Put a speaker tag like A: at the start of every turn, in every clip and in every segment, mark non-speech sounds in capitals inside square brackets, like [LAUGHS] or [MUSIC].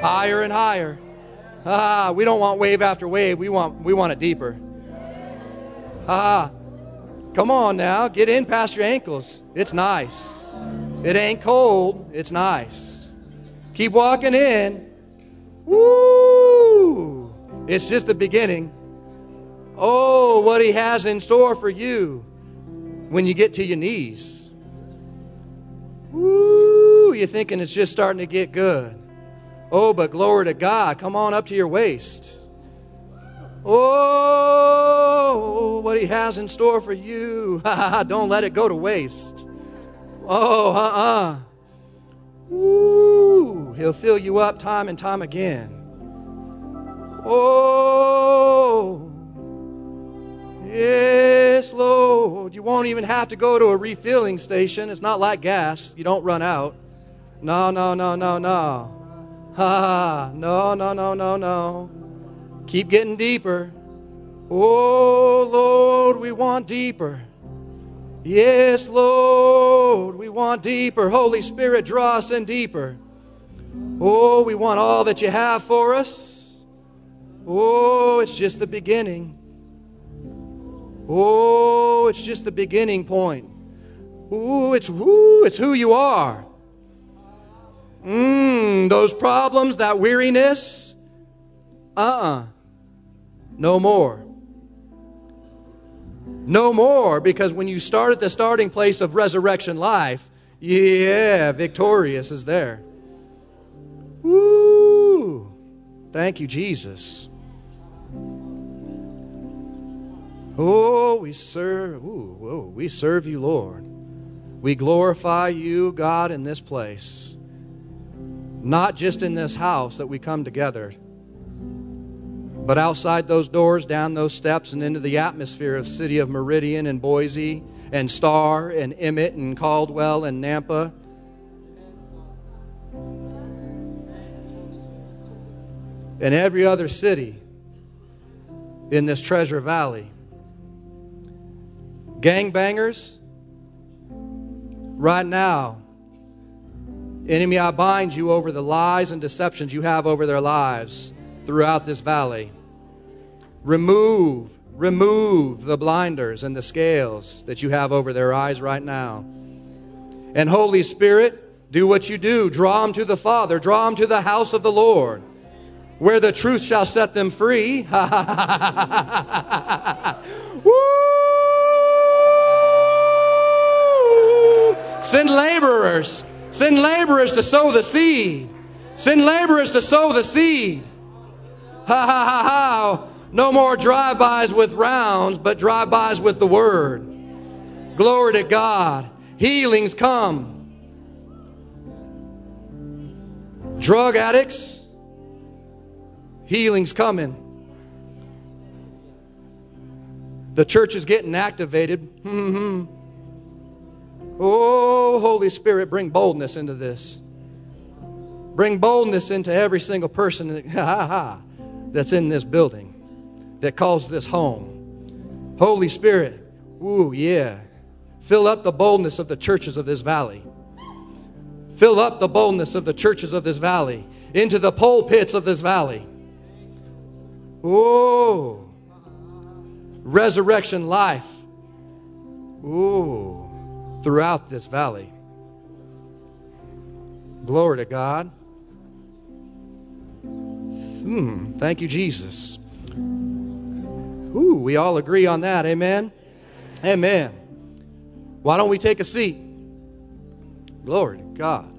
A: Higher and higher. Ah, we don't want wave after wave. We want, we want it deeper. Ah, come on now. Get in past your ankles. It's nice. It ain't cold. It's nice. Keep walking in. Woo! It's just the beginning. Oh, what He has in store for you when you get to your knees. Woo! You're thinking it's just starting to get good. Oh, but glory to God. Come on up to your waist. Oh, what He has in store for you. [LAUGHS] Don't let it go to waste. Oh, uh uh-uh. uh. Woo! He'll fill you up time and time again. Oh, yes, Lord. You won't even have to go to a refilling station. It's not like gas, you don't run out. No, no, no, no, no. Ha, no, no, no, no, no. Keep getting deeper. Oh, Lord, we want deeper. Yes, Lord, we want deeper. Holy Spirit, draw us in deeper. Oh, we want all that you have for us. Oh, it's just the beginning. Oh, it's just the beginning point. Oh, it's it's who you are. Mmm, those problems, that weariness, uh uh-uh. uh no more. No more, because when you start at the starting place of resurrection life, yeah, victorious is there. Woo! Thank you, Jesus. Oh, we serve, ooh, whoa, we serve you, Lord. We glorify you, God, in this place. Not just in this house that we come together but outside those doors, down those steps, and into the atmosphere of city of Meridian and Boise and Star and Emmett and Caldwell and Nampa. And every other city in this treasure valley. Gangbangers, right now, enemy, I bind you over the lies and deceptions you have over their lives throughout this valley. Remove, remove the blinders and the scales that you have over their eyes right now. And Holy Spirit, do what you do. Draw them to the Father, draw them to the house of the Lord, where the truth shall set them free. [LAUGHS] Woo! Send laborers. Send laborers to sow the seed. Send laborers to sow the seed. Ha ha ha ha. No more drive-bys with rounds, but drive-bys with the word. Glory to God. Healings come. Drug addicts, healings coming. The church is getting activated. Mm-hmm. [LAUGHS] Oh, Holy Spirit, bring boldness into this. Bring boldness into every single person [LAUGHS] that's in this building that calls this home. Holy Spirit, ooh, yeah. Fill up the boldness of the churches of this valley. Fill up the boldness of the churches of this valley into the pulpits of this valley. Oh, resurrection life. Ooh, throughout this valley. Glory to God. Hmm, thank you, Jesus. Ooh, we all agree on that. Amen? Amen. Why don't we take a seat? Glory to God.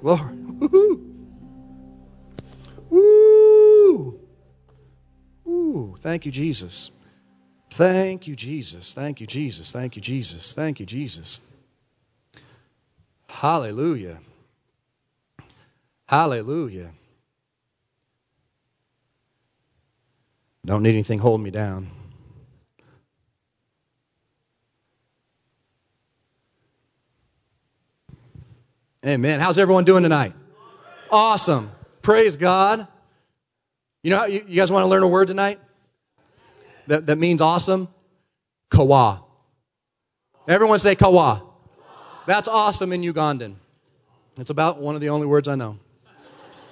A: Glory. Woo-hoo. [LAUGHS] Woo. Ooh, thank you, Jesus. Thank you, Jesus. Thank you, Jesus. Thank you, Jesus. Thank you, Jesus. Hallelujah. Hallelujah. Don't need anything holding me down. Amen. How's everyone doing tonight? Awesome. Praise God. You know, you, you guys want to learn a word tonight? That, that means awesome? Kawa. Everyone say kawa. That's awesome in Ugandan. It's about one of the only words I know.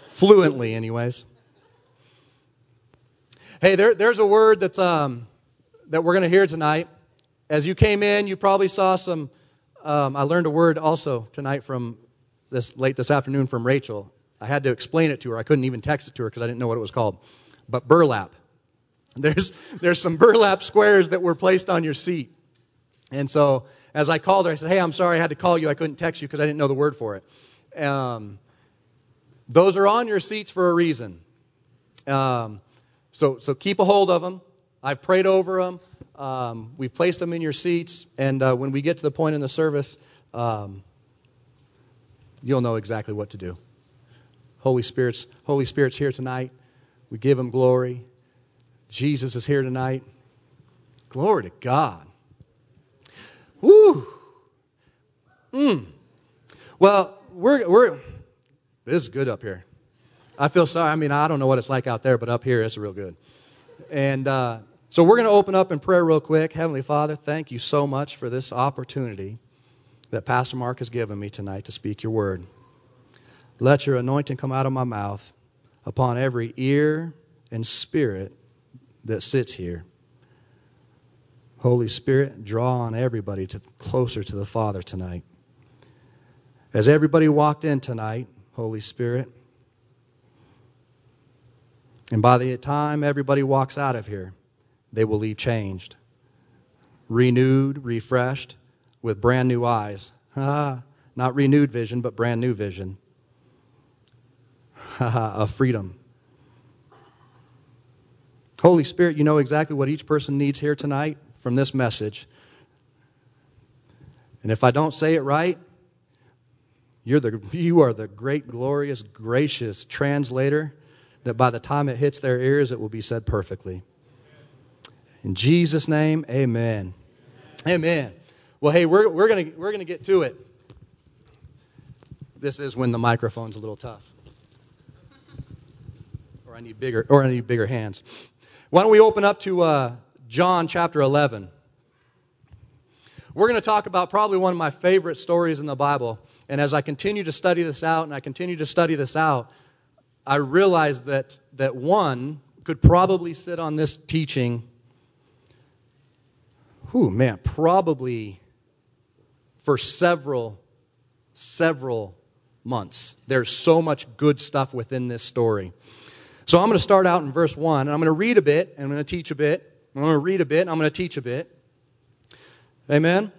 A: Fluently, anyways. Hey, there, there's a word that's, um, that we're going to hear tonight. As you came in, you probably saw some. Um, I learned a word also tonight from this late this afternoon from Rachel. I had to explain it to her. I couldn't even text it to her because I didn't know what it was called. But burlap. There's, there's some burlap squares that were placed on your seat. And so as I called her, I said, Hey, I'm sorry I had to call you. I couldn't text you because I didn't know the word for it. Um, those are on your seats for a reason. Um, so, so keep a hold of them. I've prayed over them. Um, we've placed them in your seats. And uh, when we get to the point in the service, um, you'll know exactly what to do. Holy Spirit's, Holy Spirit's here tonight. We give him glory. Jesus is here tonight. Glory to God. Woo! Mm. Well, we're, we're, this is good up here. I feel sorry. I mean, I don't know what it's like out there, but up here it's real good. And uh, so we're going to open up in prayer real quick. Heavenly Father, thank you so much for this opportunity that Pastor Mark has given me tonight to speak your word. Let your anointing come out of my mouth upon every ear and spirit that sits here. Holy Spirit, draw on everybody to, closer to the Father tonight. As everybody walked in tonight, Holy Spirit, and by the time everybody walks out of here, they will leave changed, renewed, refreshed, with brand new eyes. Not renewed vision, but brand new vision of freedom. Holy Spirit, you know exactly what each person needs here tonight from this message. And if I don't say it right, you're the, you are the great, glorious, gracious translator that by the time it hits their ears, it will be said perfectly. In Jesus' name, amen. Amen. Well, hey, we're, we're going we're gonna get to it. This is when the microphone's a little tough. Or I need bigger, or I need bigger hands. Why don't we open up to uh, John chapter 11? We're going to talk about probably one of my favorite stories in the Bible. And as I continue to study this out, and I continue to study this out, I realized that, that one could probably sit on this teaching, whew, man, probably for several, several months. There's so much good stuff within this story. So I'm going to start out in verse 1, and I'm going to read a bit, and I'm going to teach a bit. I'm going to read a bit, and I'm going to teach a bit. Amen?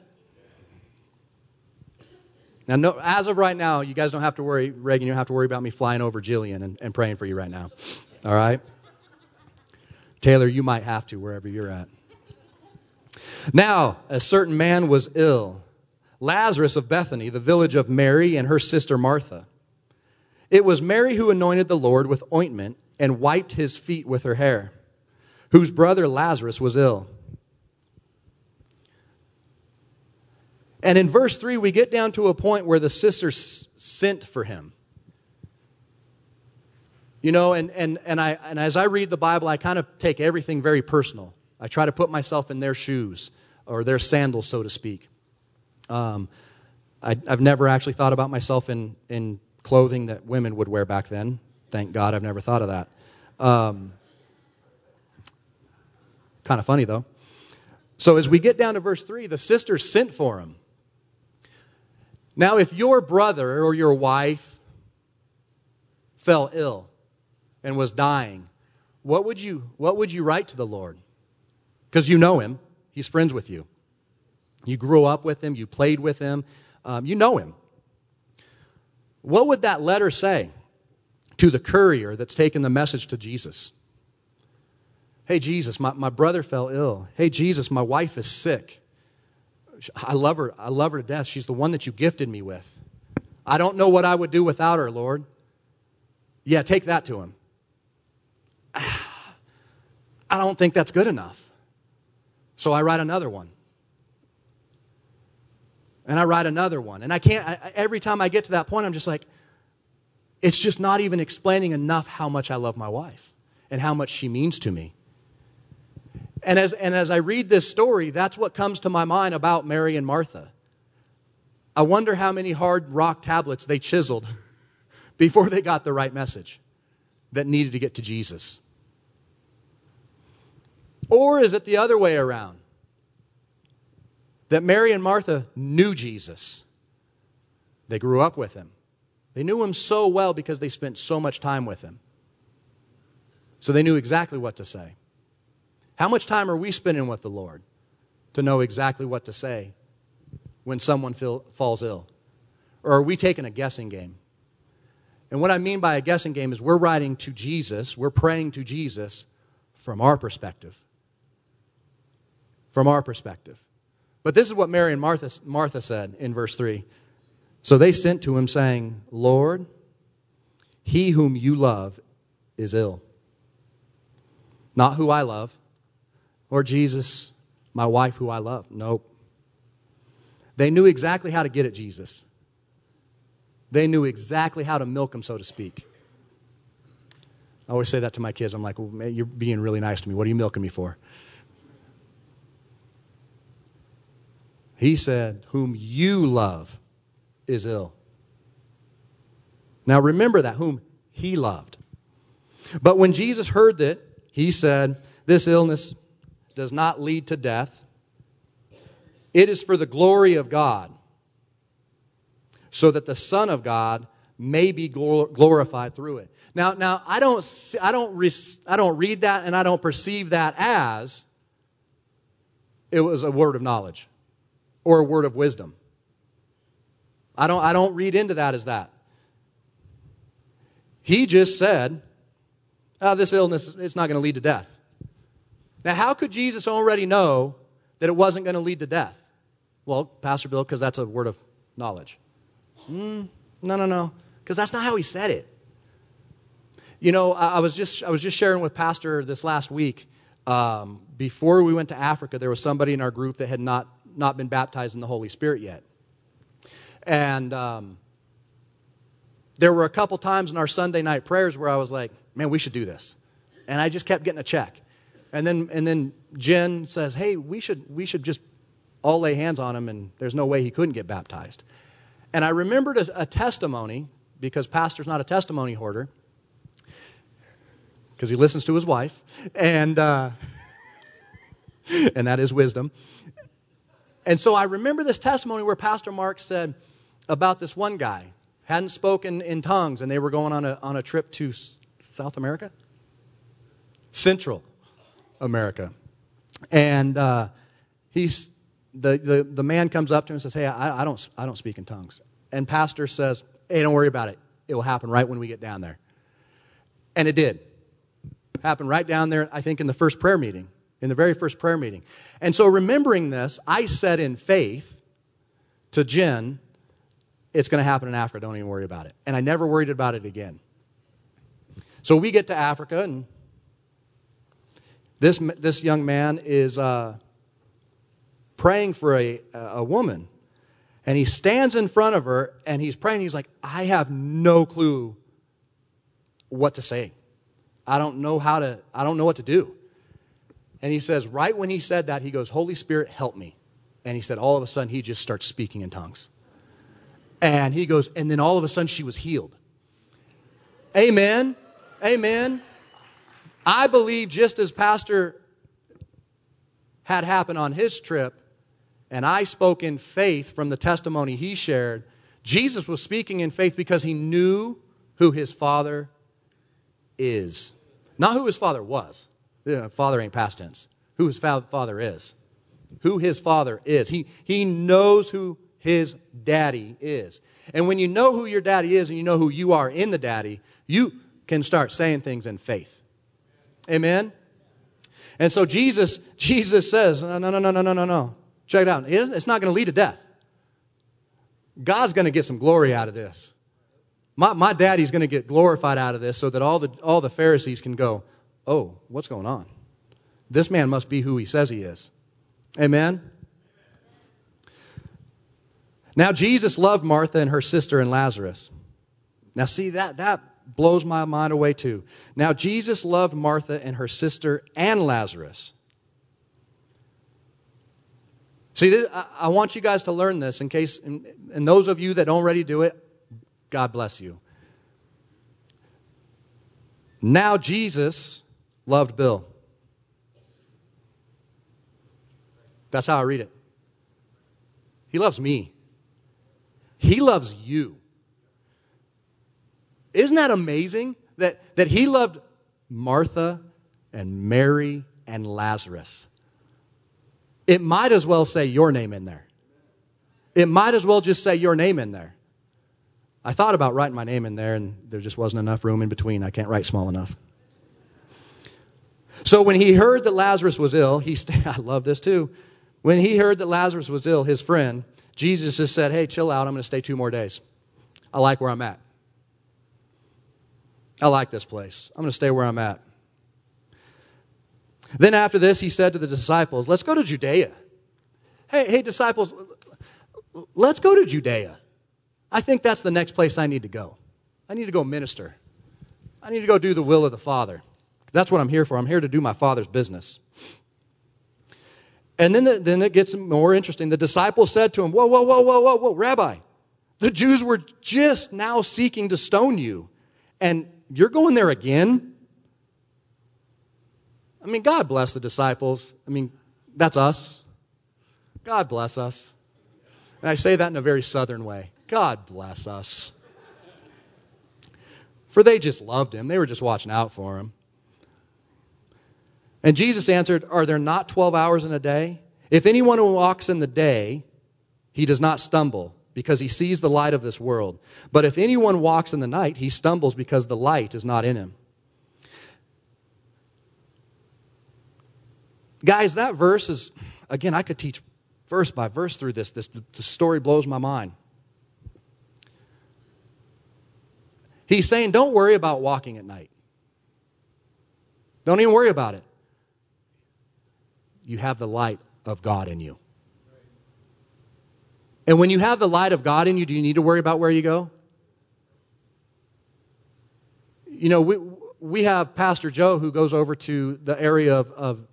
A: Now, no, as of right now, you guys don't have to worry, Reagan, you don't have to worry about me flying over Jillian and, and praying for you right now. All right? Taylor, you might have to wherever you're at. Now, a certain man was ill, Lazarus of Bethany, the village of Mary and her sister Martha. It was Mary who anointed the Lord with ointment and wiped his feet with her hair, whose brother Lazarus was ill. And in verse 3, we get down to a point where the sisters sent for him. You know, and, and, and, I, and as I read the Bible, I kind of take everything very personal. I try to put myself in their shoes or their sandals, so to speak. Um, I, have never actually thought about myself in, in clothing that women would wear back then. Thank God I've never thought of that. Um, kind of funny, though. So as we get down to verse 3, the sisters sent for him. Now, if your brother or your wife fell ill and was dying, what would you, what would you write to the Lord? Because you know him, he's friends with you. You grew up with him, you played with him, um, you know him. What would that letter say to the courier that's taken the message to Jesus? Hey, Jesus, my, my brother fell ill. Hey, Jesus, my wife is sick. I love her. I love her to death. She's the one that you gifted me with. I don't know what I would do without her, Lord. Yeah, take that to him. [SIGHS] I don't think that's good enough. So I write another one. And I write another one. And I can't, I, every time I get to that point, I'm just like, it's just not even explaining enough how much I love my wife and how much she means to me. And as, and as I read this story, that's what comes to my mind about Mary and Martha. I wonder how many hard rock tablets they chiseled [LAUGHS] before they got the right message that needed to get to Jesus. Or is it the other way around? That Mary and Martha knew Jesus. They grew up with him. They knew him so well because they spent so much time with him. So they knew exactly what to say. How much time are we spending with the Lord to know exactly what to say when someone feel, falls ill? Or are we taking a guessing game? And what I mean by a guessing game is we're writing to Jesus, we're praying to Jesus from our perspective. From our perspective. But this is what Mary and Martha, Martha said in verse 3. So they sent to him, saying, Lord, he whom you love is ill. Not who I love, or Jesus, my wife who I love. Nope. They knew exactly how to get at Jesus. They knew exactly how to milk him, so to speak. I always say that to my kids. I'm like, well, man, you're being really nice to me. What are you milking me for? He said, Whom you love is ill. Now remember that, whom he loved. But when Jesus heard that, he said, This illness does not lead to death, it is for the glory of God, so that the Son of God may be glorified through it. Now, now I, don't, I, don't re- I don't read that and I don't perceive that as it was a word of knowledge or a word of wisdom. I don't, I don't read into that as that. He just said, oh, this illness is not going to lead to death. Now, how could Jesus already know that it wasn't going to lead to death? Well, Pastor Bill, because that's a word of knowledge. Mm, no, no, no, because that's not how he said it. You know, I, I, was just I was just sharing with Pastor this last week. Um, before we went to Africa, there was somebody in our group that had not not been baptized in the Holy Spirit yet. And um, there were a couple times in our Sunday night prayers where I was like, man, we should do this. And I just kept getting a check. And then, and then Jen says, hey, we should, we should just all lay hands on him, and there's no way he couldn't get baptized. And I remembered a, a testimony, because Pastor's not a testimony hoarder, because he listens to his wife, and, uh, [LAUGHS] and that is wisdom. And so I remember this testimony where Pastor Mark said about this one guy, hadn't spoken in tongues, and they were going on a, on a trip to South America? Central America. And uh, he's, the, the, the man comes up to him and says, Hey, I, I, don't, I don't speak in tongues. And Pastor says, Hey, don't worry about it. It will happen right when we get down there. And it did. Happened right down there, I think, in the first prayer meeting in the very first prayer meeting. And so, remembering this, I said in faith to Jen, it's going to happen in Africa. Don't even worry about it. And I never worried about it again. So we get to Africa, and this, this young man is uh, praying for a, a woman. And he stands in front of her and he's praying. He's like, I have no clue what to say. I don't know how to, I don't know what to do. And he says, right when he said that, he goes, Holy Spirit, help me. And he said, all of a sudden, he just starts speaking in tongues. And he goes, and then all of a sudden, she was healed. Amen. Amen. I believe just as Pastor had happened on his trip, and I spoke in faith from the testimony he shared, Jesus was speaking in faith because he knew who his father is, not who his father was. Father ain't past tense. Who his father is. Who his father is. He, he knows who his daddy is. And when you know who your daddy is and you know who you are in the daddy, you can start saying things in faith. Amen? And so Jesus, Jesus says, no, no, no, no, no, no, no. Check it out. It's not going to lead to death. God's going to get some glory out of this. My, my daddy's going to get glorified out of this so that all the, all the Pharisees can go, oh, what's going on? This man must be who he says he is. Amen? Now, Jesus loved Martha and her sister and Lazarus. Now, see, that, that blows my mind away too. Now, Jesus loved Martha and her sister and Lazarus. See, this, I, I, want you guys to learn this in case, and, and those of you that already do it, God bless you. Now, Jesus loved Bill. That's how I read it. He loves me. He loves you. Isn't that amazing that, that he loved Martha and Mary and Lazarus? It might as well say your name in there. It might as well just say your name in there. I thought about writing my name in there, and there just wasn't enough room in between. I can't write small enough. So when he heard that Lazarus was ill, he st- [LAUGHS] I love this too. When he heard that Lazarus was ill, his friend, Jesus just said, Hey, chill out. I'm going to stay two more days. I like where I'm at. I like this place. I'm going to stay where I'm at. Then after this, he said to the disciples, Let's go to Judea. Hey, hey, disciples, let's go to Judea. I think that's the next place I need to go. I need to go minister. I need to go do the will of the Father. That's what I'm here for. I'm here to do my Father's business. And then, the, then it gets more interesting. The disciples said to him, Whoa, whoa, whoa, whoa, whoa, whoa, Rabbi, the Jews were just now seeking to stone you, and you're going there again? I mean, God bless the disciples. I mean, that's us. God bless us. And I say that in a very southern way. God bless us. For they just loved him, they were just watching out for him. And Jesus answered, Are there not 12 hours in a day? If anyone walks in the day, he does not stumble because he sees the light of this world. But if anyone walks in the night, he stumbles because the light is not in him. Guys, that verse is, again, I could teach verse by verse through this. This the story blows my mind. He's saying, don't worry about walking at night. Don't even worry about it you have the light of God in you. And when you have the light of God in you, do you need to worry about where you go? You know, we, we have Pastor Joe who goes over to the area of, of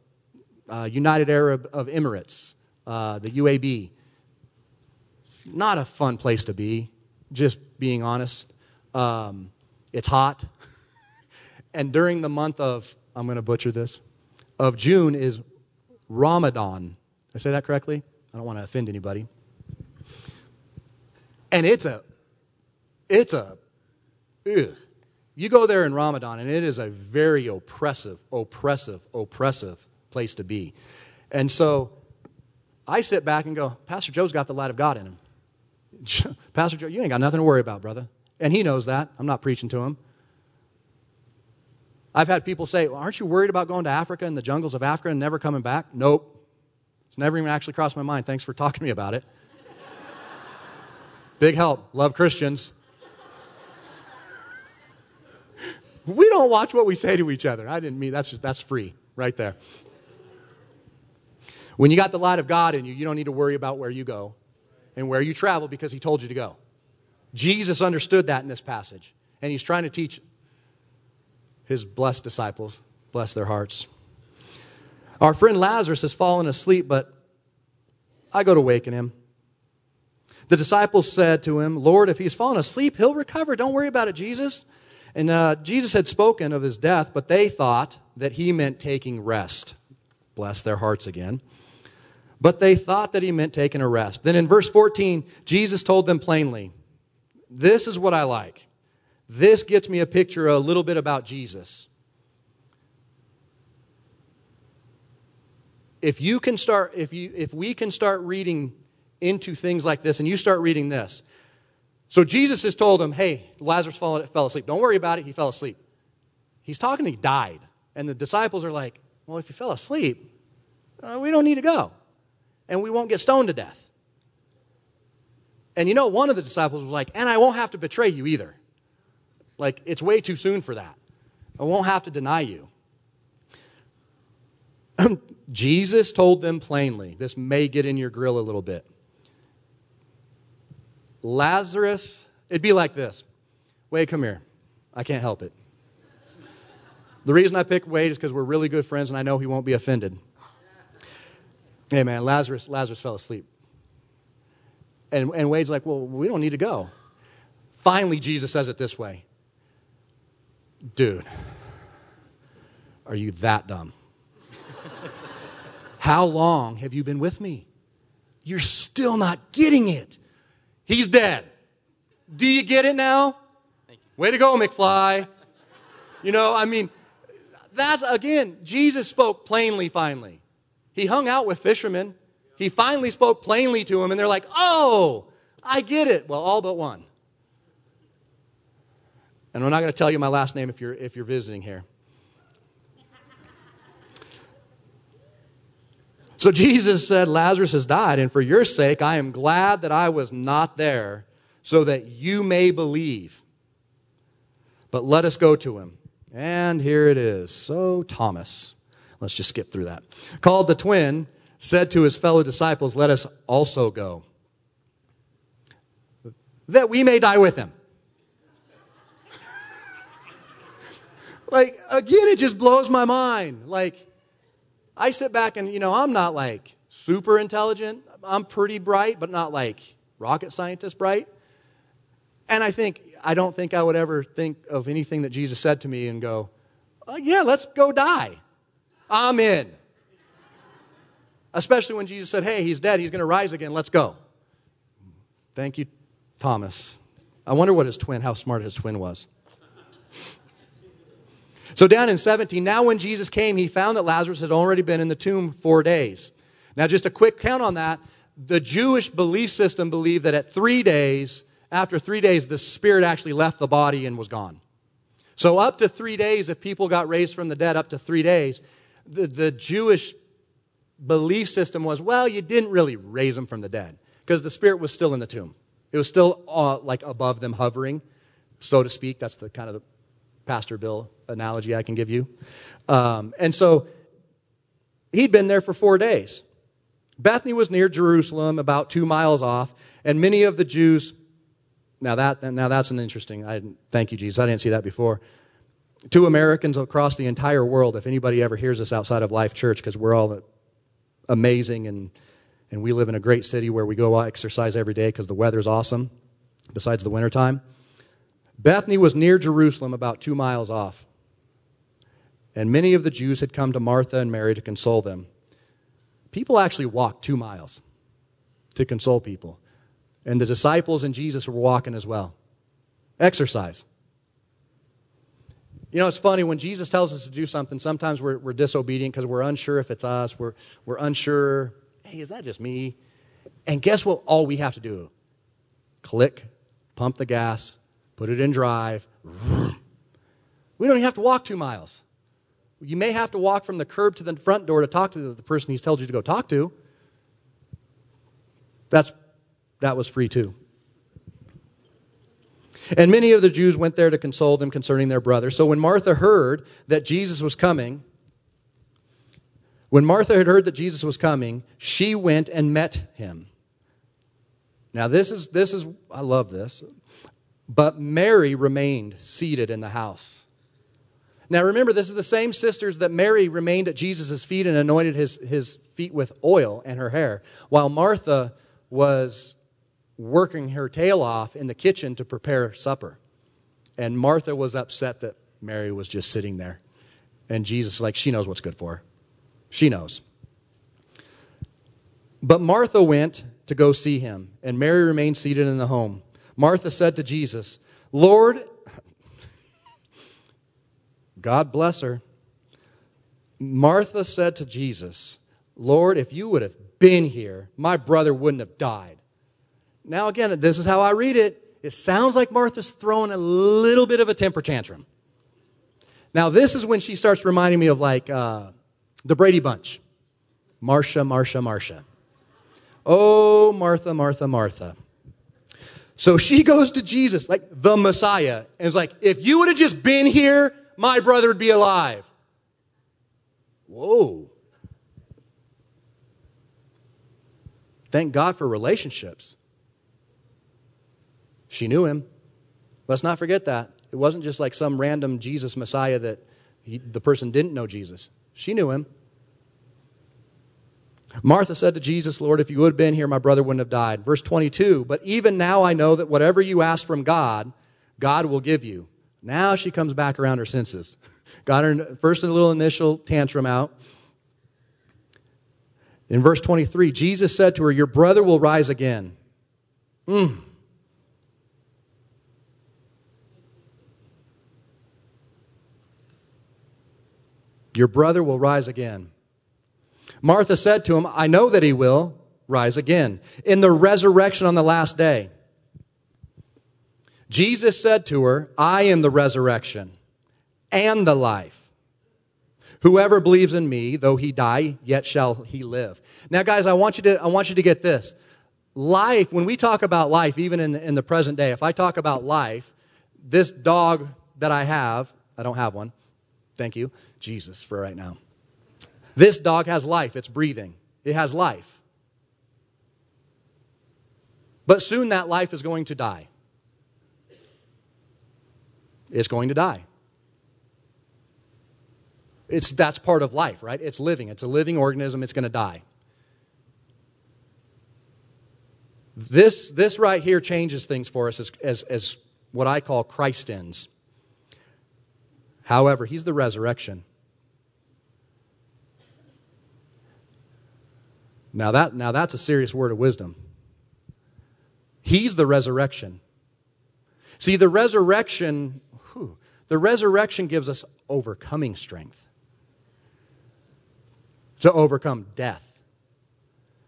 A: uh, United Arab of Emirates, uh, the UAB. Not a fun place to be, just being honest. Um, it's hot. [LAUGHS] and during the month of, I'm going to butcher this, of June is Ramadan. I say that correctly? I don't want to offend anybody. And it's a, it's a, ugh. You go there in Ramadan, and it is a very oppressive, oppressive, oppressive place to be. And so I sit back and go, Pastor Joe's got the light of God in him. [LAUGHS] Pastor Joe, you ain't got nothing to worry about, brother. And he knows that. I'm not preaching to him. I've had people say, well, Aren't you worried about going to Africa and the jungles of Africa and never coming back? Nope. It's never even actually crossed my mind. Thanks for talking to me about it. [LAUGHS] Big help. Love Christians. we don't watch what we say to each other. I didn't mean that's just, that's free right there. When you got the light of God in you, you don't need to worry about where you go and where you travel because he told you to go. Jesus understood that in this passage, and he's trying to teach his blessed disciples. Bless their hearts. Our friend Lazarus has fallen asleep, but I go to waken him. The disciples said to him, Lord, if he's fallen asleep, he'll recover. Don't worry about it, Jesus. And uh, Jesus had spoken of his death, but they thought that he meant taking rest. Bless their hearts again. But they thought that he meant taking a rest. Then in verse 14, Jesus told them plainly, This is what I like. This gets me a picture a little bit about Jesus. If you can start if you if we can start reading into things like this and you start reading this. So Jesus has told him, "Hey, Lazarus fell, asleep. Don't worry about it. He fell asleep." He's talking he died. And the disciples are like, "Well, if he fell asleep, uh, we don't need to go. And we won't get stoned to death." And you know, one of the disciples was like, "And I won't have to betray you either." Like, it's way too soon for that. I won't have to deny you. [CLEARS THROAT] Jesus told them plainly this may get in your grill a little bit. Lazarus, it'd be like this Wade, come here. I can't help it. The reason I picked Wade is because we're really good friends and I know he won't be offended. Hey, man, Lazarus, Lazarus fell asleep. And, and Wade's like, Well, we don't need to go. Finally, Jesus says it this way Dude, are you that dumb? How long have you been with me? You're still not getting it. He's dead. Do you get it now? Way to go, McFly. You know, I mean, that's again, Jesus spoke plainly finally. He hung out with fishermen. He finally spoke plainly to them, and they're like, oh, I get it. Well, all but one. And I'm not going to tell you my last name if you're, if you're visiting here. So Jesus said, Lazarus has died, and for your sake, I am glad that I was not there, so that you may believe. But let us go to him. And here it is. So, Thomas, let's just skip through that. Called the twin, said to his fellow disciples, Let us also go, that we may die with him. Like, again, it just blows my mind. Like, I sit back and, you know, I'm not like super intelligent. I'm pretty bright, but not like rocket scientist bright. And I think, I don't think I would ever think of anything that Jesus said to me and go, oh, yeah, let's go die. I'm in. Especially when Jesus said, hey, he's dead, he's going to rise again, let's go. Thank you, Thomas. I wonder what his twin, how smart his twin was. So down in 17, now when Jesus came, he found that Lazarus had already been in the tomb four days. Now, just a quick count on that. The Jewish belief system believed that at three days, after three days, the spirit actually left the body and was gone. So, up to three days, if people got raised from the dead, up to three days, the, the Jewish belief system was well, you didn't really raise them from the dead because the spirit was still in the tomb. It was still uh, like above them, hovering, so to speak. That's the kind of the Pastor Bill analogy I can give you. Um, and so he'd been there for four days. Bethany was near Jerusalem, about two miles off, and many of the Jews now that now that's an interesting. I thank you, Jesus. I didn't see that before. Two Americans across the entire world. If anybody ever hears us outside of Life Church, because we're all amazing and and we live in a great city where we go exercise every day because the weather's awesome. Besides the wintertime, Bethany was near Jerusalem, about two miles off. And many of the Jews had come to Martha and Mary to console them. People actually walked two miles to console people. And the disciples and Jesus were walking as well. Exercise. You know, it's funny when Jesus tells us to do something, sometimes we're, we're disobedient because we're unsure if it's us. We're, we're unsure, hey, is that just me? And guess what? All we have to do click, pump the gas, put it in drive. We don't even have to walk two miles. You may have to walk from the curb to the front door to talk to the person he's told you to go talk to. That's that was free too. And many of the Jews went there to console them concerning their brother. So when Martha heard that Jesus was coming, when Martha had heard that Jesus was coming, she went and met him. Now this is this is I love this. But Mary remained seated in the house. Now remember, this is the same sisters that Mary remained at Jesus' feet and anointed his, his feet with oil and her hair, while Martha was working her tail off in the kitchen to prepare supper. And Martha was upset that Mary was just sitting there. And Jesus, like, she knows what's good for her. She knows. But Martha went to go see him, and Mary remained seated in the home. Martha said to Jesus, Lord, God bless her. Martha said to Jesus, Lord, if you would have been here, my brother wouldn't have died. Now, again, this is how I read it. It sounds like Martha's throwing a little bit of a temper tantrum. Now, this is when she starts reminding me of like uh, the Brady Bunch Marcia, Marcia, Marcia. Oh, Martha, Martha, Martha. So she goes to Jesus, like the Messiah, and is like, if you would have just been here, my brother would be alive. Whoa. Thank God for relationships. She knew him. Let's not forget that. It wasn't just like some random Jesus Messiah that he, the person didn't know Jesus. She knew him. Martha said to Jesus, Lord, if you would have been here, my brother wouldn't have died. Verse 22, but even now I know that whatever you ask from God, God will give you. Now she comes back around her senses. Got her first a little initial tantrum out. In verse 23, Jesus said to her, Your brother will rise again. Mm. Your brother will rise again. Martha said to him, I know that he will rise again in the resurrection on the last day. Jesus said to her, I am the resurrection and the life. Whoever believes in me, though he die, yet shall he live. Now, guys, I want you to, I want you to get this. Life, when we talk about life, even in the, in the present day, if I talk about life, this dog that I have, I don't have one. Thank you, Jesus, for right now. This dog has life, it's breathing, it has life. But soon that life is going to die. It's going to die. It's, that's part of life, right? It's living. It's a living organism. It's going to die. This, this right here changes things for us as, as, as what I call Christ ends. However, He's the resurrection. Now, that, now that's a serious word of wisdom. He's the resurrection. See, the resurrection, whew, the resurrection gives us overcoming strength to overcome death,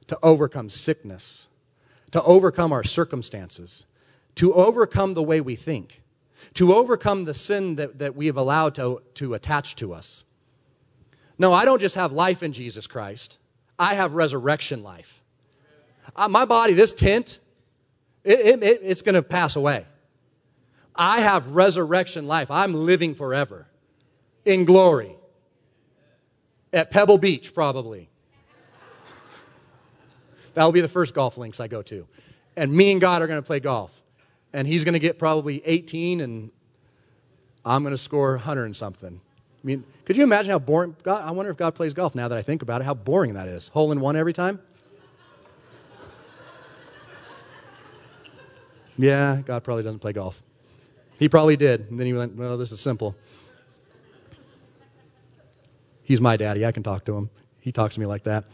A: to overcome sickness, to overcome our circumstances, to overcome the way we think, to overcome the sin that, that we have allowed to, to attach to us. No, I don't just have life in Jesus Christ. I have resurrection life. Uh, my body, this tent, it, it, it's going to pass away. I have resurrection life. I'm living forever in glory. At Pebble Beach, probably. That'll be the first golf links I go to. And me and God are going to play golf. And he's going to get probably 18, and I'm going to score 100 and something. I mean, could you imagine how boring? God, I wonder if God plays golf now that I think about it, how boring that is. Hole in one every time? [LAUGHS] Yeah, God probably doesn't play golf. He probably did. And then he went, well, this is simple. He's my daddy. I can talk to him. He talks to me like that.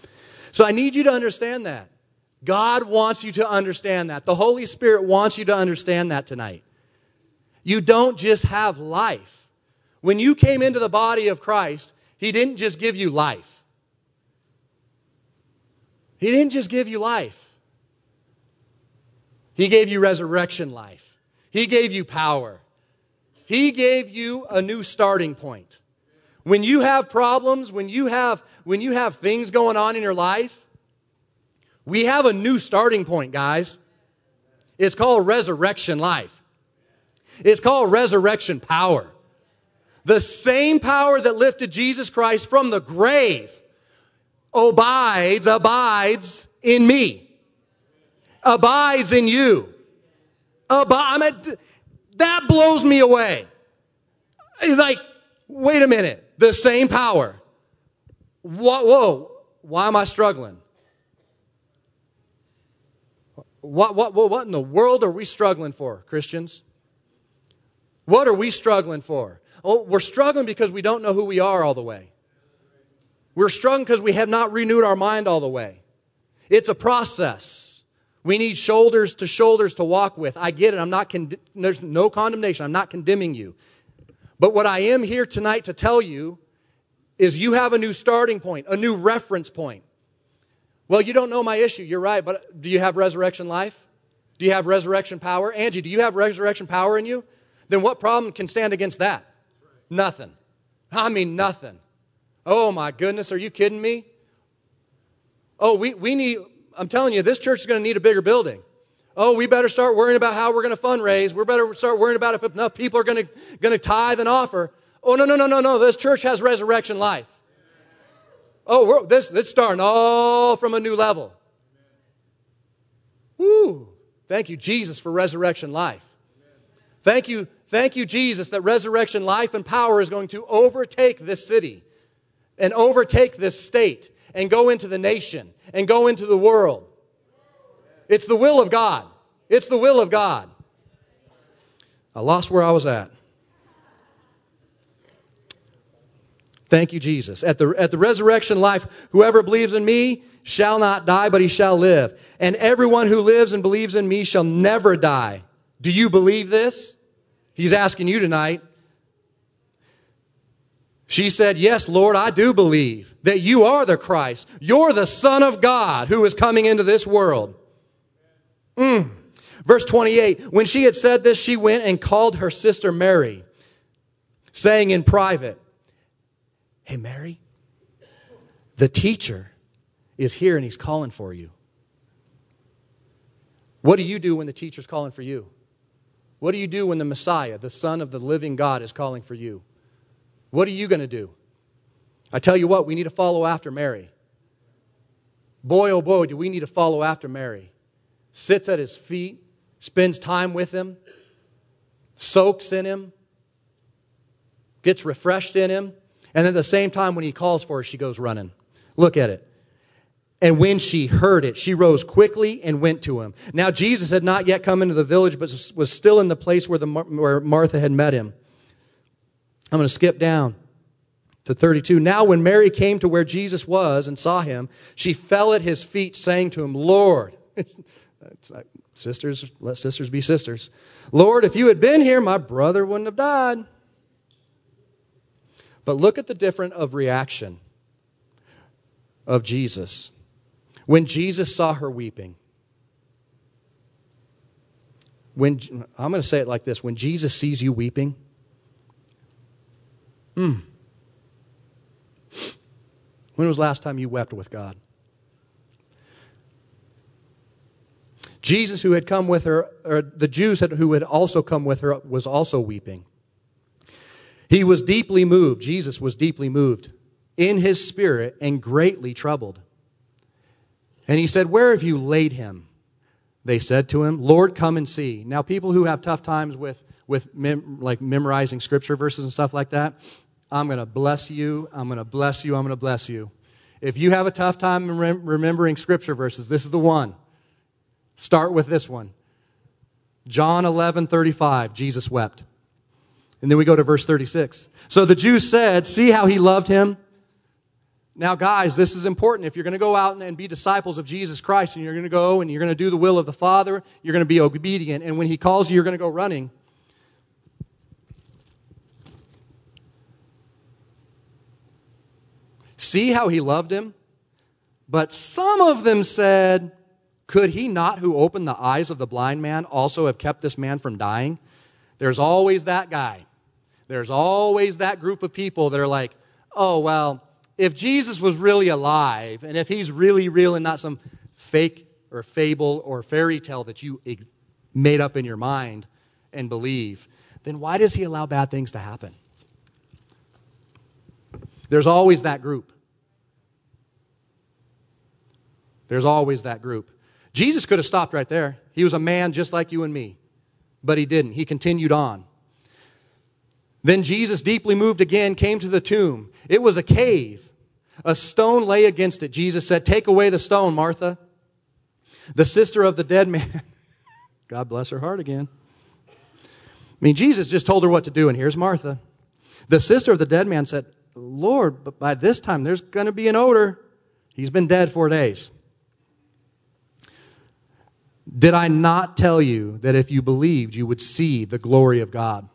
A: So I need you to understand that. God wants you to understand that. The Holy Spirit wants you to understand that tonight. You don't just have life. When you came into the body of Christ, He didn't just give you life. He didn't just give you life. He gave you resurrection life. He gave you power. He gave you a new starting point. When you have problems, when you have, when you have things going on in your life, we have a new starting point, guys. It's called resurrection life. It's called resurrection power. The same power that lifted Jesus Christ from the grave abides, abides in me, abides in you. Ab- I that blows me away. It's like, wait a minute, the same power. Whoa, whoa, why am I struggling? What, what, what in the world are we struggling for, Christians? What are we struggling for? Oh, we're struggling because we don't know who we are all the way. We're struggling because we have not renewed our mind all the way. It's a process. We need shoulders to shoulders to walk with. I get it. I'm not con- there's no condemnation. I'm not condemning you. But what I am here tonight to tell you is you have a new starting point, a new reference point. Well, you don't know my issue. You're right, but do you have resurrection life? Do you have resurrection power? Angie, do you have resurrection power in you? Then what problem can stand against that? Nothing. I mean, nothing. Oh my goodness, are you kidding me? Oh, we, we need, I'm telling you, this church is going to need a bigger building. Oh, we better start worrying about how we're going to fundraise. We better start worrying about if enough people are going to, going to tithe and offer. Oh, no, no, no, no, no. This church has resurrection life. Oh, this, this starting all from a new level. Woo. Thank you, Jesus, for resurrection life. Thank you, Thank you, Jesus, that resurrection life and power is going to overtake this city and overtake this state and go into the nation and go into the world. It's the will of God. It's the will of God. I lost where I was at. Thank you, Jesus. At the, at the resurrection life, whoever believes in me shall not die, but he shall live. And everyone who lives and believes in me shall never die. Do you believe this? He's asking you tonight. She said, Yes, Lord, I do believe that you are the Christ. You're the Son of God who is coming into this world. Mm. Verse 28 When she had said this, she went and called her sister Mary, saying in private, Hey, Mary, the teacher is here and he's calling for you. What do you do when the teacher's calling for you? What do you do when the Messiah, the Son of the living God, is calling for you? What are you going to do? I tell you what, we need to follow after Mary. Boy, oh boy, do we need to follow after Mary. Sits at his feet, spends time with him, soaks in him, gets refreshed in him, and at the same time, when he calls for her, she goes running. Look at it. And when she heard it, she rose quickly and went to him. Now, Jesus had not yet come into the village, but was still in the place where, the, where Martha had met him. I'm going to skip down to 32. Now, when Mary came to where Jesus was and saw him, she fell at his feet, saying to him, Lord, [LAUGHS] sisters, let sisters be sisters. Lord, if you had been here, my brother wouldn't have died. But look at the different of reaction of Jesus. When Jesus saw her weeping, when I'm going to say it like this when Jesus sees you weeping, hmm. When was last time you wept with God? Jesus, who had come with her, or the Jews who had also come with her, was also weeping. He was deeply moved. Jesus was deeply moved in his spirit and greatly troubled. And he said, Where have you laid him? They said to him, Lord, come and see. Now, people who have tough times with, with mem- like memorizing scripture verses and stuff like that, I'm going to bless you. I'm going to bless you. I'm going to bless you. If you have a tough time rem- remembering scripture verses, this is the one. Start with this one. John 11, 35, Jesus wept. And then we go to verse 36. So the Jews said, See how he loved him? Now, guys, this is important. If you're going to go out and be disciples of Jesus Christ and you're going to go and you're going to do the will of the Father, you're going to be obedient. And when he calls you, you're going to go running. See how he loved him? But some of them said, Could he not, who opened the eyes of the blind man, also have kept this man from dying? There's always that guy. There's always that group of people that are like, oh, well, if Jesus was really alive and if he's really real and not some fake or fable or fairy tale that you made up in your mind and believe, then why does he allow bad things to happen? There's always that group. There's always that group. Jesus could have stopped right there. He was a man just like you and me. But he didn't. He continued on. Then Jesus, deeply moved again, came to the tomb. It was a cave. A stone lay against it. Jesus said, Take away the stone, Martha. The sister of the dead man. [LAUGHS] God bless her heart again. I mean, Jesus just told her what to do, and here's Martha. The sister of the dead man said, Lord, but by this time there's going to be an odor. He's been dead four days. Did I not tell you that if you believed, you would see the glory of God?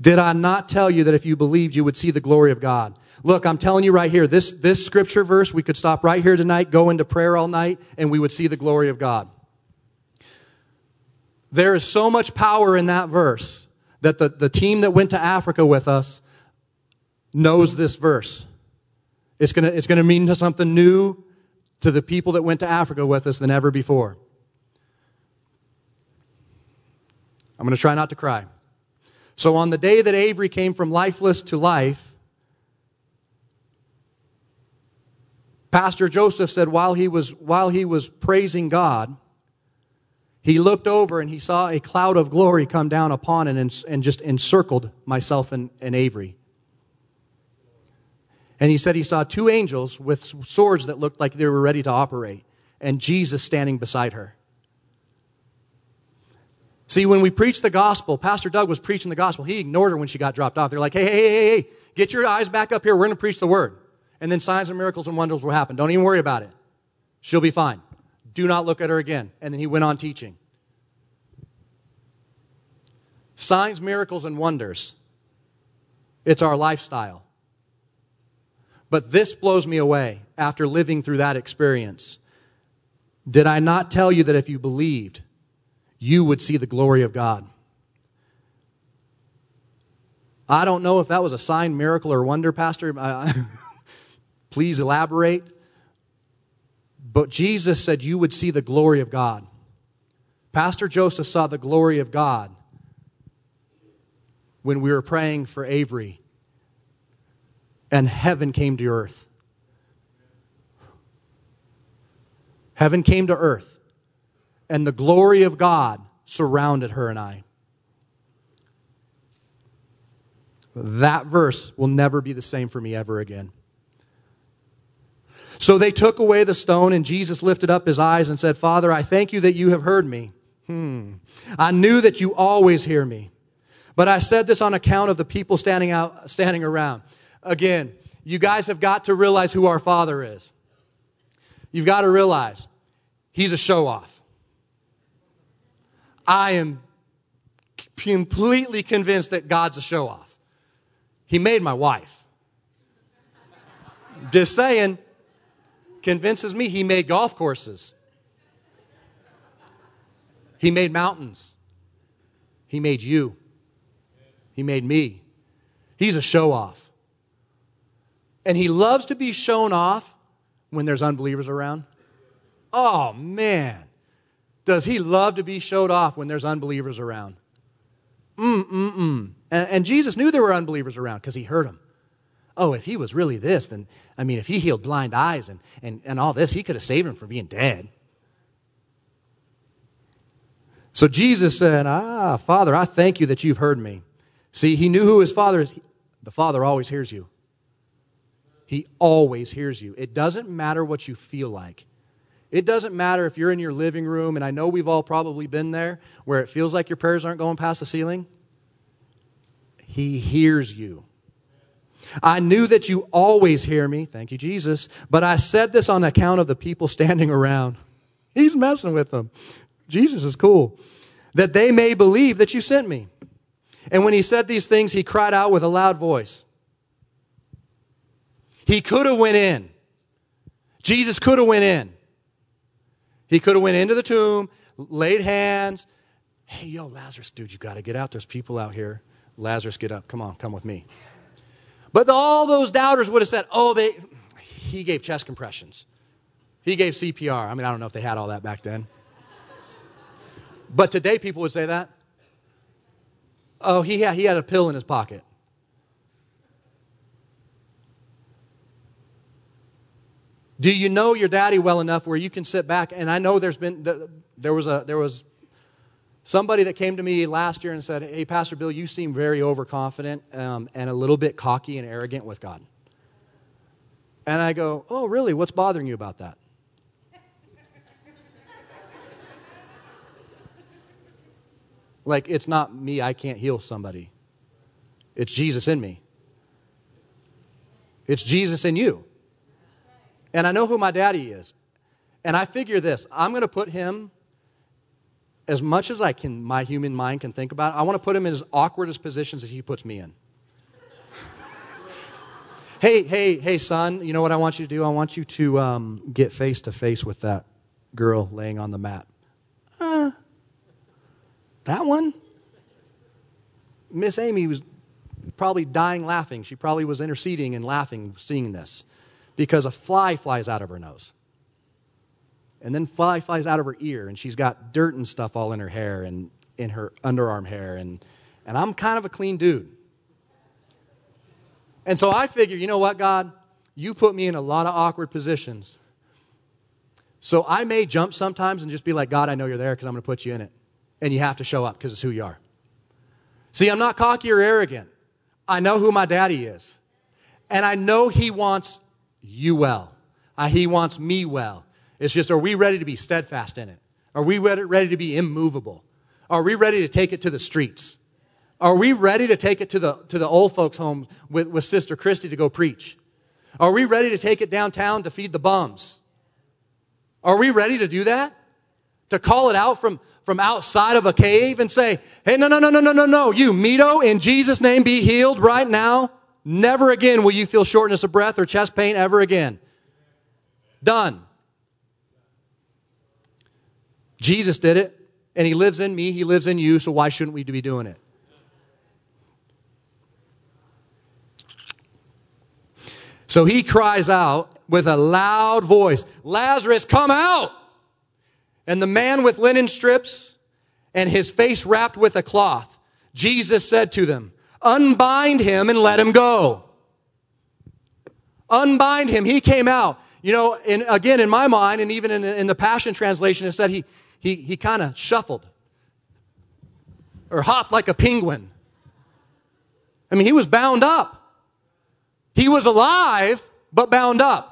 A: Did I not tell you that if you believed, you would see the glory of God? Look, I'm telling you right here, this, this scripture verse, we could stop right here tonight, go into prayer all night, and we would see the glory of God. There is so much power in that verse that the, the team that went to Africa with us knows this verse. It's going to it's to mean something new to the people that went to Africa with us than ever before. I'm going to try not to cry. So, on the day that Avery came from lifeless to life, Pastor Joseph said while he was, while he was praising God, he looked over and he saw a cloud of glory come down upon and, and just encircled myself and, and Avery. And he said he saw two angels with swords that looked like they were ready to operate, and Jesus standing beside her. See, when we preach the gospel, Pastor Doug was preaching the gospel. He ignored her when she got dropped off. They're like, hey, hey, hey, hey, hey, get your eyes back up here. We're going to preach the word. And then signs and miracles and wonders will happen. Don't even worry about it. She'll be fine. Do not look at her again. And then he went on teaching. Signs, miracles, and wonders. It's our lifestyle. But this blows me away after living through that experience. Did I not tell you that if you believed, you would see the glory of God? I don't know if that was a sign, miracle, or wonder, Pastor. [LAUGHS] Please elaborate. But Jesus said you would see the glory of God. Pastor Joseph saw the glory of God when we were praying for Avery, and heaven came to earth. Heaven came to earth, and the glory of God surrounded her and I. That verse will never be the same for me ever again. So they took away the stone, and Jesus lifted up his eyes and said, Father, I thank you that you have heard me. Hmm. I knew that you always hear me. But I said this on account of the people standing out, standing around. Again, you guys have got to realize who our Father is. You've got to realize he's a show off. I am completely convinced that God's a show off. He made my wife. Just saying, convinces me he made golf courses. He made mountains. He made you. He made me. He's a show off. And he loves to be shown off when there's unbelievers around. Oh, man. Does he love to be showed off when there's unbelievers around? Mm, mm, mm. And, and Jesus knew there were unbelievers around because he heard them oh, if he was really this, then, I mean, if he healed blind eyes and, and, and all this, he could have saved him from being dead. So Jesus said, Ah, Father, I thank you that you've heard me. See, he knew who his father is. The Father always hears you. He always hears you. It doesn't matter what you feel like. It doesn't matter if you're in your living room, and I know we've all probably been there, where it feels like your prayers aren't going past the ceiling. He hears you. I knew that you always hear me. Thank you, Jesus. But I said this on account of the people standing around. He's messing with them. Jesus is cool. That they may believe that you sent me. And when he said these things, he cried out with a loud voice. He could have went in. Jesus could have went in. He could have went into the tomb, laid hands. Hey, yo, Lazarus, dude, you got to get out. There's people out here. Lazarus, get up. Come on, come with me. But all those doubters would have said, oh, they, he gave chest compressions. He gave CPR. I mean, I don't know if they had all that back then. But today, people would say that. Oh, he had, he had a pill in his pocket. Do you know your daddy well enough where you can sit back? And I know there's been, there was, a, there was Somebody that came to me last year and said, Hey, Pastor Bill, you seem very overconfident um, and a little bit cocky and arrogant with God. And I go, Oh, really? What's bothering you about that? like, it's not me, I can't heal somebody. It's Jesus in me. It's Jesus in you. And I know who my daddy is. And I figure this I'm going to put him as much as I can, my human mind can think about, I want to put him in as awkwardest positions as he puts me in. [LAUGHS] hey, hey, hey, son, you know what I want you to do? I want you to um, get face to face with that girl laying on the mat. Uh, that one? Miss Amy was probably dying laughing. She probably was interceding and laughing seeing this because a fly flies out of her nose and then fly flies out of her ear, and she's got dirt and stuff all in her hair and in her underarm hair, and, and I'm kind of a clean dude. And so I figure, you know what, God? You put me in a lot of awkward positions. So I may jump sometimes and just be like, God, I know you're there because I'm going to put you in it. And you have to show up because it's who you are. See, I'm not cocky or arrogant. I know who my daddy is. And I know He wants you well. Uh, he wants me well. It's just, are we ready to be steadfast in it? Are we ready, ready to be immovable? Are we ready to take it to the streets? Are we ready to take it to the, to the old folks' home with, with Sister Christy to go preach? Are we ready to take it downtown to feed the bums? Are we ready to do that? To call it out from, from outside of a cave and say, hey, no, no, no, no, no, no, no. You, Mito, in Jesus' name, be healed right now. Never again will you feel shortness of breath or chest pain ever again. Done. Jesus did it, and He lives in me, He lives in you, so why shouldn't we be doing it? So he cries out with a loud voice, Lazarus, come out! And the man with linen strips and his face wrapped with a cloth, Jesus said to them, Unbind him and let him go. Unbind him. He came out. You know, and again, in my mind, and even in, in the Passion Translation, it said he, he, he kind of shuffled or hopped like a penguin. I mean, he was bound up. He was alive, but bound up.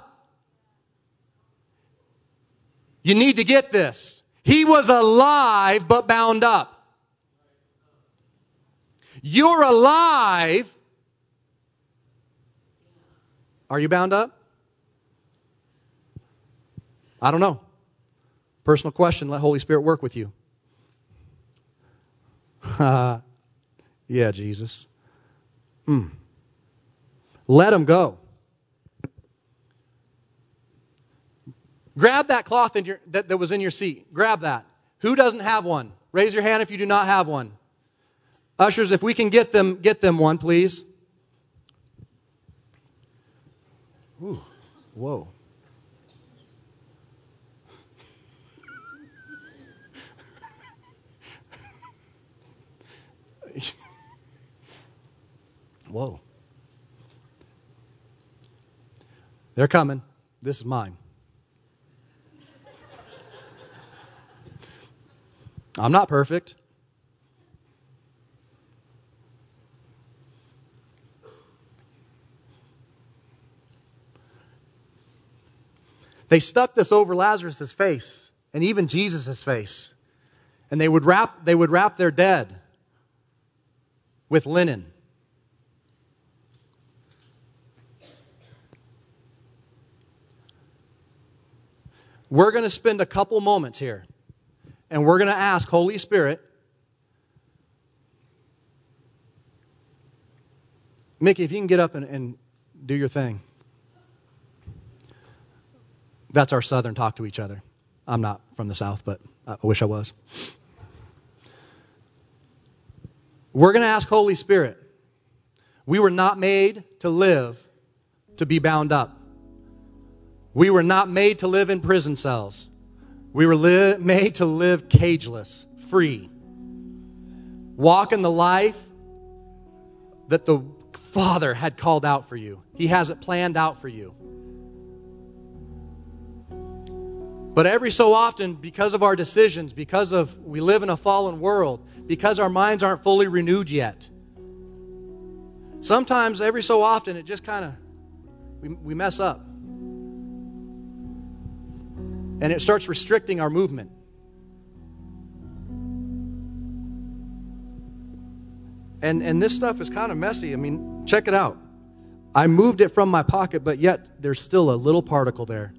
A: You need to get this. He was alive, but bound up. You're alive. Are you bound up? I don't know. Personal question. Let Holy Spirit work with you. [LAUGHS] Yeah, Jesus. Mm. Let him go. Grab that cloth your, that, that was in your seat. Grab that. Who doesn't have one? Raise your hand if you do not have one. Ushers, if we can get them, get them one, please. Ooh, whoa. Whoa. They're coming. This is mine. I'm not perfect. They stuck this over Lazarus' face and even Jesus' face. And they would wrap, they would wrap their dead with linen. We're going to spend a couple moments here and we're going to ask Holy Spirit, Mickey, if you can get up and, and do your thing. That's our southern talk to each other. I'm not from the south, but I wish I was. We're going to ask Holy Spirit. We were not made to live to be bound up. We were not made to live in prison cells. We were li- made to live cageless, free. Walk in the life that the Father had called out for you. He has it planned out for you. But every so often, because of our decisions, because of we live in a fallen world, because our minds aren't fully renewed yet, sometimes every so often it just kind of we, we mess up. And it starts restricting our movement. And, and this stuff is kind of messy. I mean, check it out. I moved it from my pocket, but yet there's still a little particle there.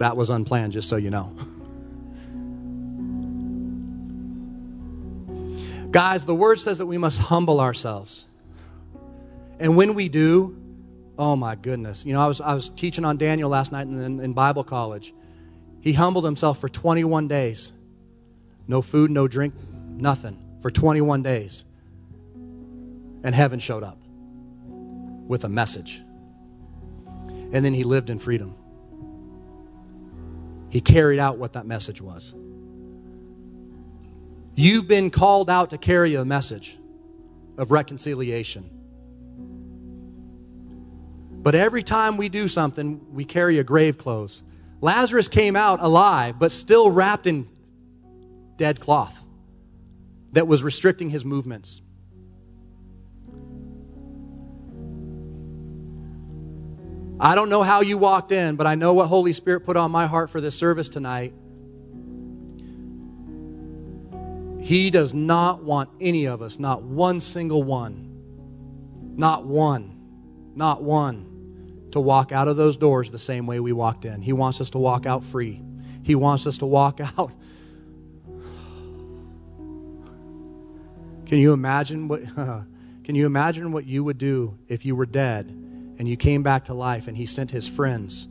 A: That was unplanned, just so you know. Guys, the word says that we must humble ourselves. And when we do, oh my goodness. You know, I was, I was teaching on Daniel last night in, in Bible college. He humbled himself for 21 days. No food, no drink, nothing. For 21 days. And heaven showed up with a message. And then he lived in freedom. He carried out what that message was. You've been called out to carry a message of reconciliation. But every time we do something, we carry a grave clothes. Lazarus came out alive, but still wrapped in dead cloth that was restricting his movements. I don't know how you walked in, but I know what Holy Spirit put on my heart for this service tonight. He does not want any of us, not one single one, not one, not one, to walk out of those doors the same way we walked in. He wants us to walk out free. He wants us to walk [LAUGHS] out. Can you imagine what [LAUGHS] can you imagine what you would do if you were dead and you came back to life and he sent his friends?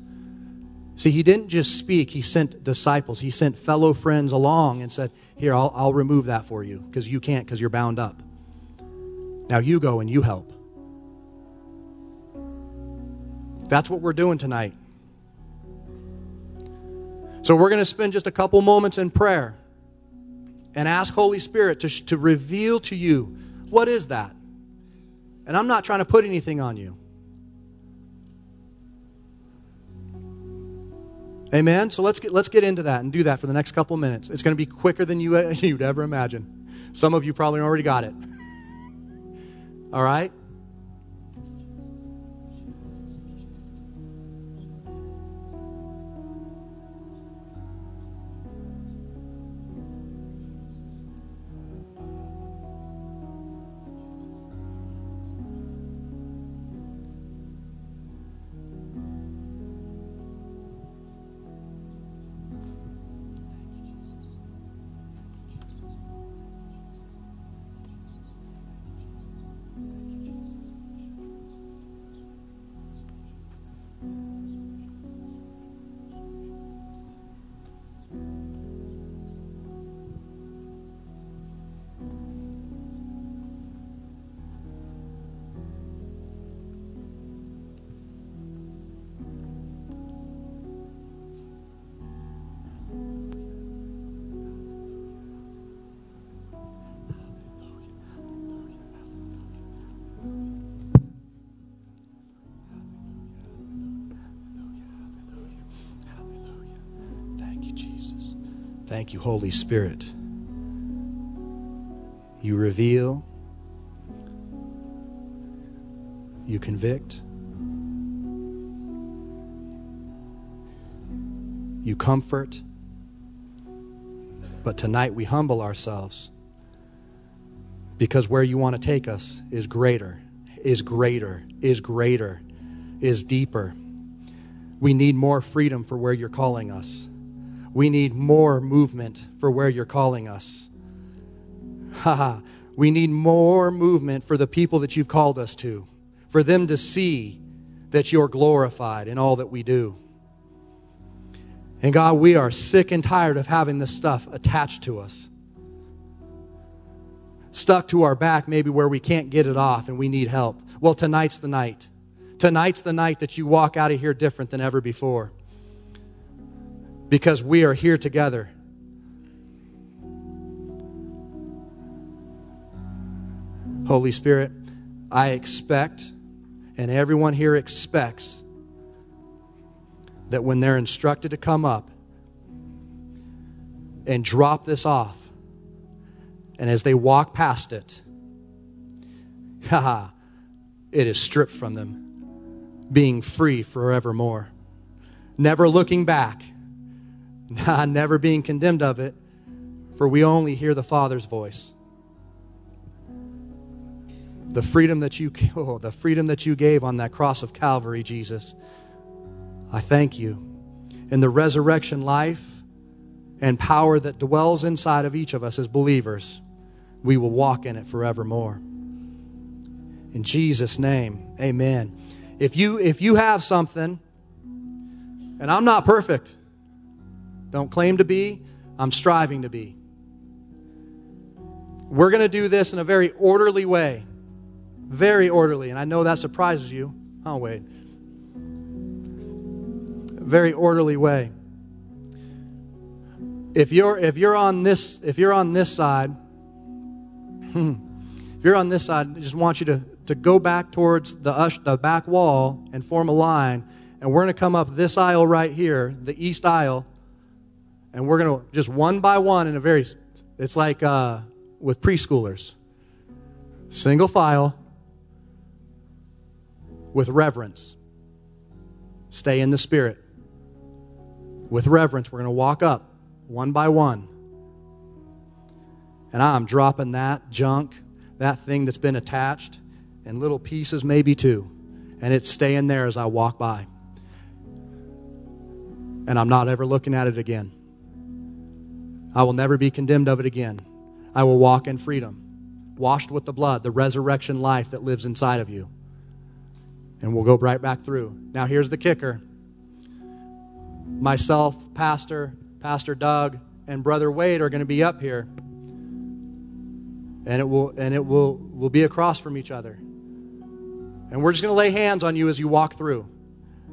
A: See, he didn't just speak, he sent disciples. He sent fellow friends along and said, Here, I'll, I'll remove that for you because you can't because you're bound up. Now you go and you help. That's what we're doing tonight. So we're going to spend just a couple moments in prayer and ask Holy Spirit to, to reveal to you what is that. And I'm not trying to put anything on you. Amen. So let's get let's get into that and do that for the next couple minutes. It's going to be quicker than you [LAUGHS] you'd ever imagine. Some of you probably already got it. [LAUGHS] All right? Thank you, Holy Spirit. You reveal, you convict, you comfort. But tonight we humble ourselves because where you want to take us is greater, is greater, is greater, is deeper. We need more freedom for where you're calling us. We need more movement for where you're calling us. Ha We need more movement for the people that you've called us to, for them to see that you're glorified in all that we do. And God, we are sick and tired of having this stuff attached to us. Stuck to our back, maybe where we can't get it off and we need help. Well, tonight's the night. Tonight's the night that you walk out of here different than ever before because we are here together. Holy Spirit, I expect, and everyone here expects, that when they're instructed to come up and drop this off, and as they walk past it, [LAUGHS] haha, it is stripped from them, being free forevermore, never looking back [LAUGHS] never being condemned of it, for we only hear the Father's voice. The freedom that you [LAUGHS] oh, the freedom that you gave on that cross of Calvary, Jesus. I thank you. In the resurrection life and power that dwells inside of each of us as believers, we will walk in it forevermore. In Jesus' name, amen. If you if you have something, and I'm not perfect, don't claim to be, I'm striving to be. We're going to do this in a very orderly way. Very orderly. And I know that surprises you. Oh, wait. Very orderly way. If you're if you're on this if you're on this side, [CLEARS THROAT] if you're on this side, I just want you to, to go back towards the ush, the back wall and form a line. And we're going to come up this aisle right here, the east aisle, and we're going to just one by one in a very, it's like uh, with preschoolers single file with reverence. Stay in the Spirit. With reverence, we're going to walk up one by one. And I'm dropping that junk, that thing that's been attached, and little pieces maybe too. And it's staying there as I walk by. And I'm not ever looking at it again. I will never be condemned of it again. I will walk in freedom, washed with the blood, the resurrection life that lives inside of you. And we'll go right back through. Now, here's the kicker myself, Pastor, Pastor Doug, and Brother Wade are going to be up here. And it will and it will will be across from each other. And we're just going to lay hands on you as you walk through.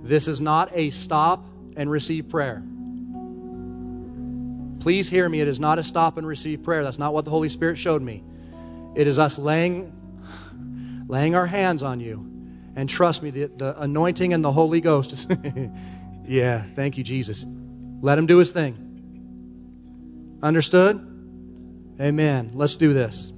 A: This is not a stop and receive prayer. Please hear me. It is not a stop and receive prayer. That's not what the Holy Spirit showed me. It is us laying, laying our hands on you. And trust me, the, the anointing and the Holy Ghost [LAUGHS] yeah, thank you, Jesus. Let him do his thing. Understood? Amen. Let's do this.